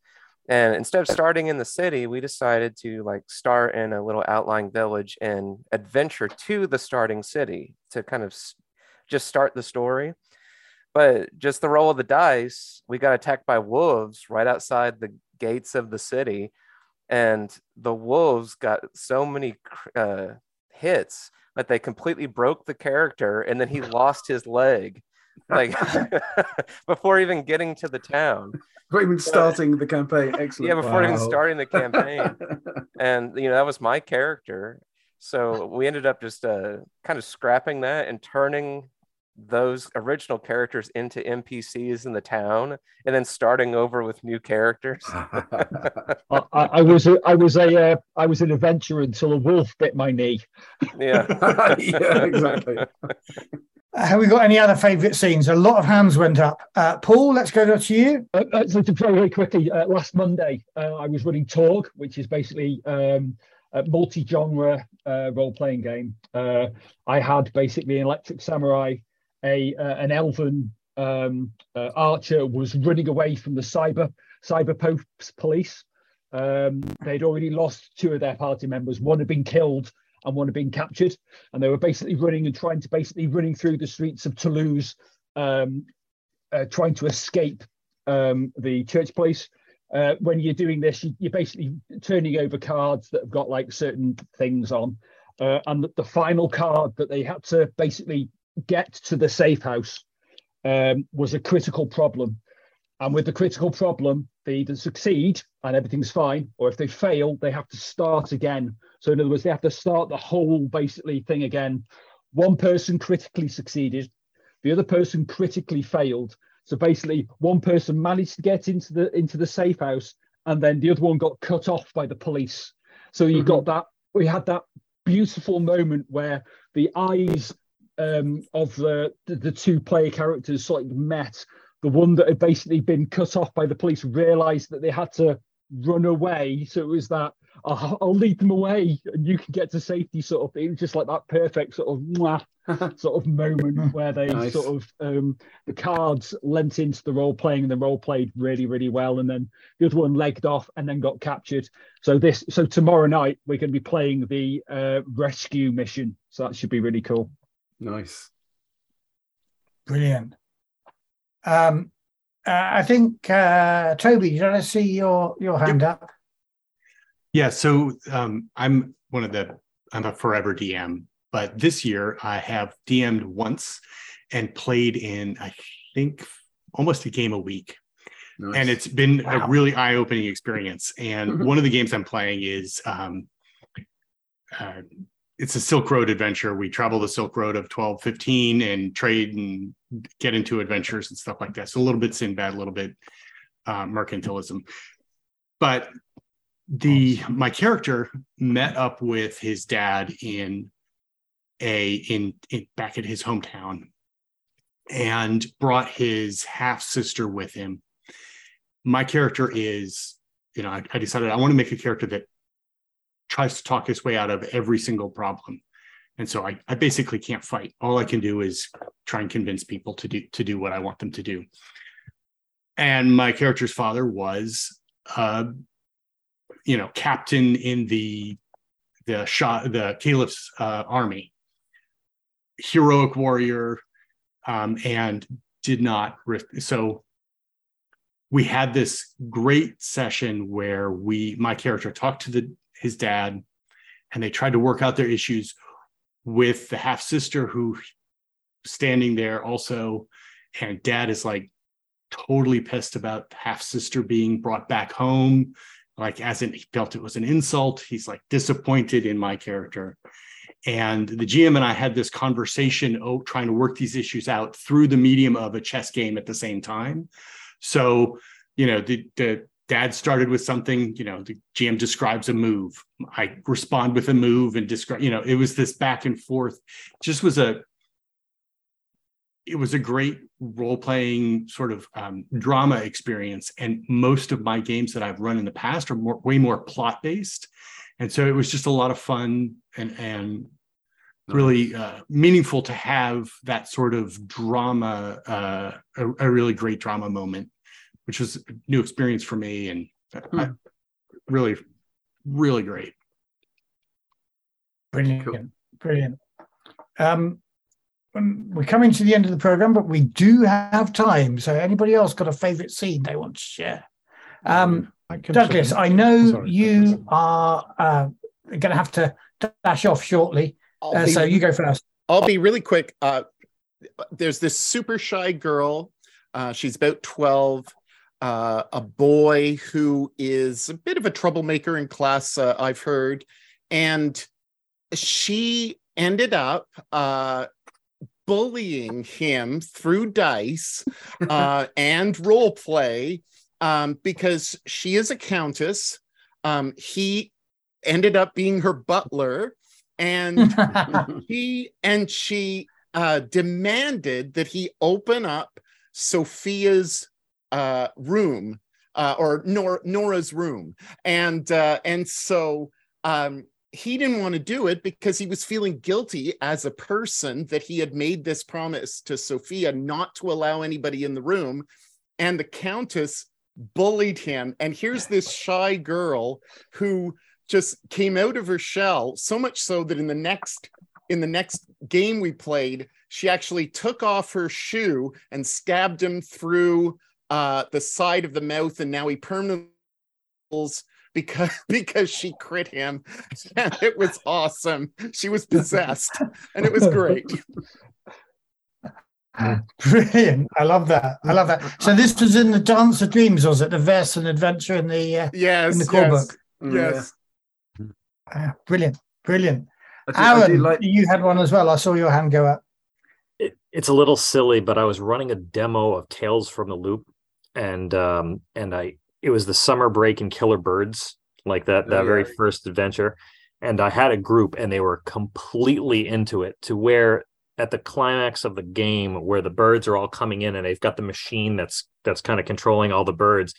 And instead of starting in the city, we decided to like start in a little outlying village and adventure to the starting city to kind of s- just start the story. But just the roll of the dice, we got attacked by wolves right outside the gates of the city. And the wolves got so many uh, hits but they completely broke the character and then he lost his leg like before even getting to the town. Before even starting the campaign. Excellent. Yeah, before even starting the campaign. and you know, that was my character. So we ended up just uh, kind of scrapping that and turning those original characters into NPCs in the town and then starting over with new characters. I, I, I was a, I was a uh, I was an adventurer until a wolf bit my knee. yeah. yeah, exactly. Uh, have we got any other favourite scenes? A lot of hands went up. Uh, Paul, let's go to you. Uh, uh, so to very, very quickly, uh, last Monday, uh, I was running Torg, which is basically um, a multi-genre uh, role-playing game. Uh, I had basically an Electric Samurai, a uh, an Elven um, uh, Archer was running away from the cyber cyber post police. Um, they'd already lost two of their party members. One had been killed and one had been captured, and they were basically running and trying to basically running through the streets of Toulouse, um, uh, trying to escape um, the church police. Uh, when you're doing this, you, are basically turning over cards that have got like certain things on, uh, and the, the, final card that they had to basically get to the safe house um, was a critical problem. And with the critical problem, they either succeed and everything's fine, or if they fail, they have to start again. So, in other words, they have to start the whole basically thing again. One person critically succeeded, the other person critically failed. So basically, one person managed to get into the into the safe house, and then the other one got cut off by the police. So you mm-hmm. got that. We had that beautiful moment where the eyes um, of the, the, the two player characters sort of met. The one that had basically been cut off by the police realized that they had to run away. So it was that I'll, I'll lead them away and you can get to safety sort of thing. Just like that perfect sort of mwah, sort of moment where they nice. sort of um, the cards lent into the role playing and the role played really really well, and then the other one legged off and then got captured. So this so tomorrow night we're going to be playing the uh, rescue mission. So that should be really cool. Nice. Brilliant. Um, uh, I think uh, Toby, did I see your your hand yep. up? Yeah. So um, I'm one of the I'm a forever DM, but this year I have DM'd once and played in I think almost a game a week. Nice. And it's been wow. a really eye-opening experience. And one of the games I'm playing is um, uh, it's a Silk Road adventure. We travel the Silk Road of 1215 and trade and get into adventures and stuff like that. So a little bit Sinbad, a little bit uh, mercantilism. But the my character met up with his dad in a in, in back at his hometown and brought his half sister with him. My character is, you know, I, I decided I want to make a character that tries to talk his way out of every single problem. And so I, I basically can't fight. All I can do is try and convince people to do to do what I want them to do. And my character's father was, uh, you know, captain in the the Shah, the Caliph's uh, army, heroic warrior, um, and did not. So we had this great session where we, my character, talked to the his dad, and they tried to work out their issues with the half sister who standing there also, and dad is like totally pissed about half sister being brought back home, like as in he felt it was an insult. He's like disappointed in my character. And the GM and I had this conversation, oh, trying to work these issues out through the medium of a chess game at the same time. So, you know, the, the dad started with something you know the gm describes a move. I respond with a move and describe you know it was this back and forth. Just was a it was a great role playing sort of um, drama experience. And most of my games that i've run in the past are more, way more plot based and so it was just a lot of fun and and really uh, meaningful to have that sort of drama uh, a, a really great drama moment which was a new experience for me and hmm. I, really, really great. Brilliant, cool. brilliant. Um, we're coming to the end of the program, but we do have time. So, anybody else got a favorite scene they want to share? Um, I Douglas, I know Sorry, you are uh, going to have to dash off shortly, uh, be, so you go first. I'll be really quick. Uh, there's this super shy girl. Uh, she's about 12 uh, a boy who is a bit of a troublemaker in class, uh, I've heard. And she ended up uh, bullying him through dice uh, and role play um, because she is a countess. Um, he ended up being her butler, and he and she uh, demanded that he open up Sophia's uh, room uh, or Nor- Nora's room, and uh, and so um, he didn't want to do it because he was feeling guilty as a person that he had made this promise to Sophia not to allow anybody in the room. And the Countess bullied him. And here's this shy girl who just came out of her shell so much so that in the next in the next game we played she actually took off her shoe and stabbed him through uh, the side of the mouth and now he permanently because because she crit him and it was awesome she was possessed and it was great Brilliant. I love that. I love that. So this was in the Dance of Dreams, was it? The verse and adventure in the uh, yes in the core yes, book. yes Ah, brilliant. Brilliant. I do- I do Aaron, like- you had one as well. I saw your hand go up. it, it's a little silly, but I was running a demo of Tales from the Loop, and um, and I it was the summer break in Killer Birds, like that that Oh, very first adventure, and I had a group, and they were completely into it to where at the climax of the game where the birds are all coming in and they've got the machine that's that's kind of controlling all the birds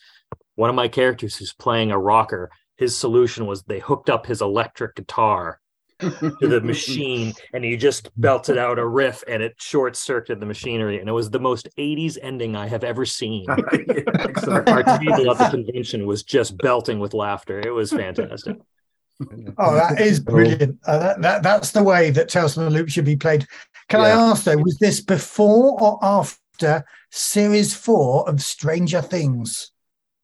one of my characters who's playing a rocker his solution was they hooked up his electric guitar to the machine and he just belted out a riff and it short circuited the machinery and it was the most 80s ending I have ever seen. Excellent. Our table at the convention was just belting with laughter. It was fantastic. Oh, that is brilliant. Uh, that, that that's the way that Tales from the Loop should be played. Can I ask though, was this before or after series four of Stranger Things?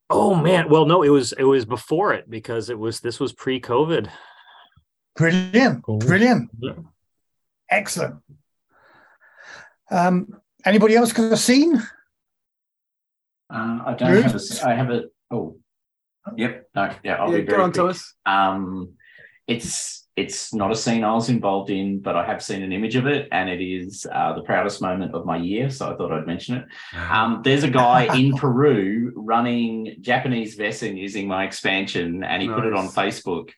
Oh man, well no, it was it was before it because it was this was pre-COVID. Brilliant. Brilliant. Excellent. Um, anybody else got a scene? Uh, I don't Good. have a. s- I have a. Oh, yep. No, yeah. I'll Yeah, be go very on, quick. Thomas. Um, it's it's not a scene I was involved in, but I have seen an image of it, and it is uh, the proudest moment of my year. So I thought I'd mention it. Um, there's a guy in Peru running Japanese Vaesen using my expansion, and he put it on Facebook.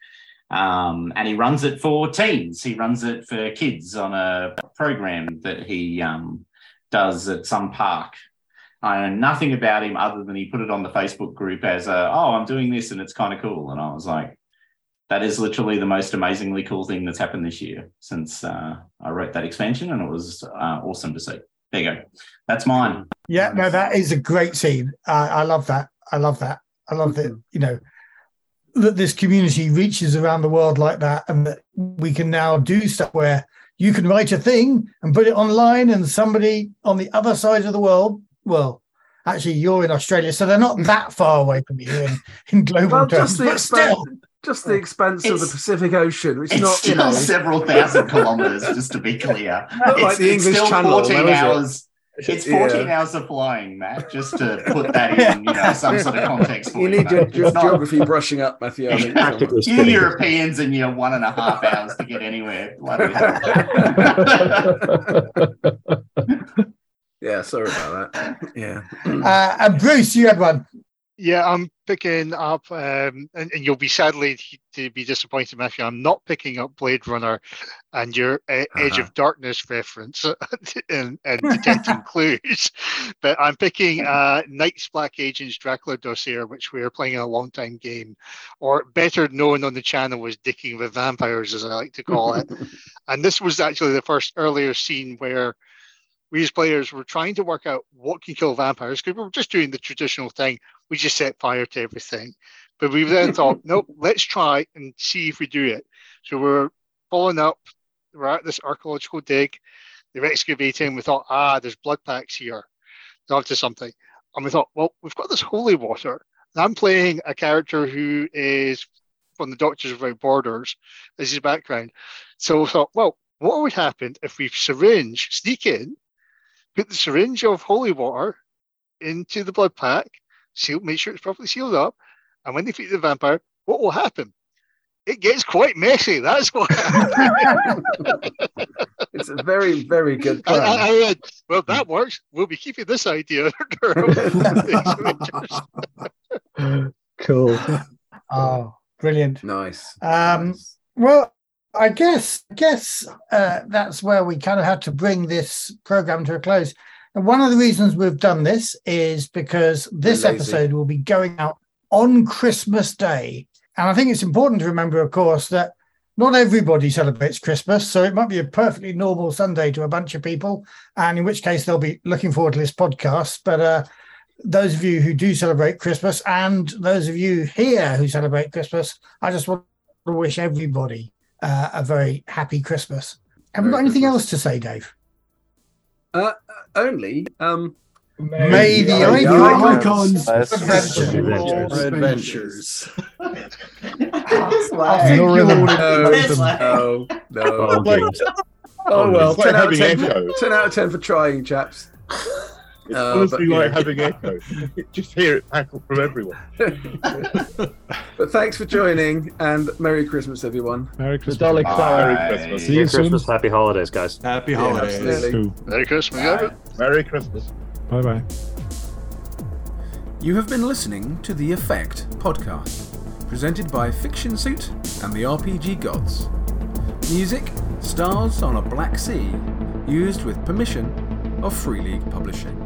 Um, and he runs it for teens. He runs it for kids on a program that he um, does at some park. I know nothing about him other than he put it on the Facebook group as a, oh, I'm doing this and it's kind of cool. And I was like, that is literally the most amazingly cool thing that's happened this year since uh, I wrote that expansion, and it was uh, awesome to see. There you go. That's mine. Yeah, no, that is a great scene. I, I love that. I love that. I love that. You know that this community reaches around the world like that, and that we can now do stuff where you can write a thing and put it online, and somebody on the other side of the world, well, actually, you're in Australia, so they're not that far away from you in, in global Well, terms. just the but expanse, still, just the expanse of the Pacific Ocean. which It's not, still you know, several thousand kilometers, just to be clear. It's, like the it's English still Channel, 14 though, is it? hours. It's 14 Yeah. hours of flying, Matt, just to put that in, you know, some sort of context for You you. need your, your It's not- geography brushing up, Matthew. I think. you Europeans and your one and a half hours to get anywhere. Bloody hell. yeah, sorry about that. Yeah. uh, and Bruce, you had one. Yeah, I'm picking up, um, and, and you'll be sadly to be disappointed, Matthew. I'm not picking up Blade Runner and your uh, Uh-huh. of Darkness reference and, and detecting clues, but I'm picking uh, Night's Black Agents Dracula Dossier, which we are playing in a long time game, or better known on the channel as Dicking with Vampires, as I like to call it. and this was actually the first earlier scene where we as players were trying to work out what can kill vampires because we were just doing the traditional thing. We just set fire to everything. But we then thought, nope, let's try and see if we do it. So we're following up, we're at this archaeological dig, they're excavating. We thought, ah, there's blood packs here. They're up to something. And we thought, well, we've got this holy water. And I'm playing a character who is from the Doctors Without Borders as his background. So we thought, well, what would happen if we syringe, sneak in, put the syringe of holy water into the blood pack, seal, make sure it's properly sealed up, and when they feed the vampire, what will happen? It gets quite messy. That's what. It's a very, very good plan. I, I went, well, that works. We'll be keeping this idea. cool. Oh, brilliant. Nice. Um, well, I guess I guess uh, that's where we kind of had to bring this program to a close. And one of the reasons we've done this is because this episode will be going out on Christmas Day. And I think it's important to remember, of course, that not everybody celebrates Christmas, so it might be a perfectly normal Sunday to a bunch of people, and in which case they'll be looking forward to this podcast. But uh, those of you who do celebrate Christmas, and those of you here who celebrate Christmas, I just want to wish everybody uh, a very happy Christmas. Have we got anything else to say, Dave? Uh, only um, May the May the icons Yes. adventure. adventures. I think No you're rhythm. No, no, no. Oh, games. Oh well, 10 out, 10 10 out of 10 for trying, chaps. It's Uh, honestly but, like yeah. having echo. Just hear it tackle from everyone. but thanks for joining and Merry Christmas, everyone. Merry Christmas. Dalek Tower. Merry Christmas. See you Merry soon. Christmas, happy holidays, guys. Happy Yeah, holidays. absolutely. Merry Christmas, Gavin. Merry Christmas. Bye bye. You have been listening to The Effect podcast, presented by Fiction Suit and the RPG Gods. Music, Stars on a Black Sea, used with permission of Free League Publishing.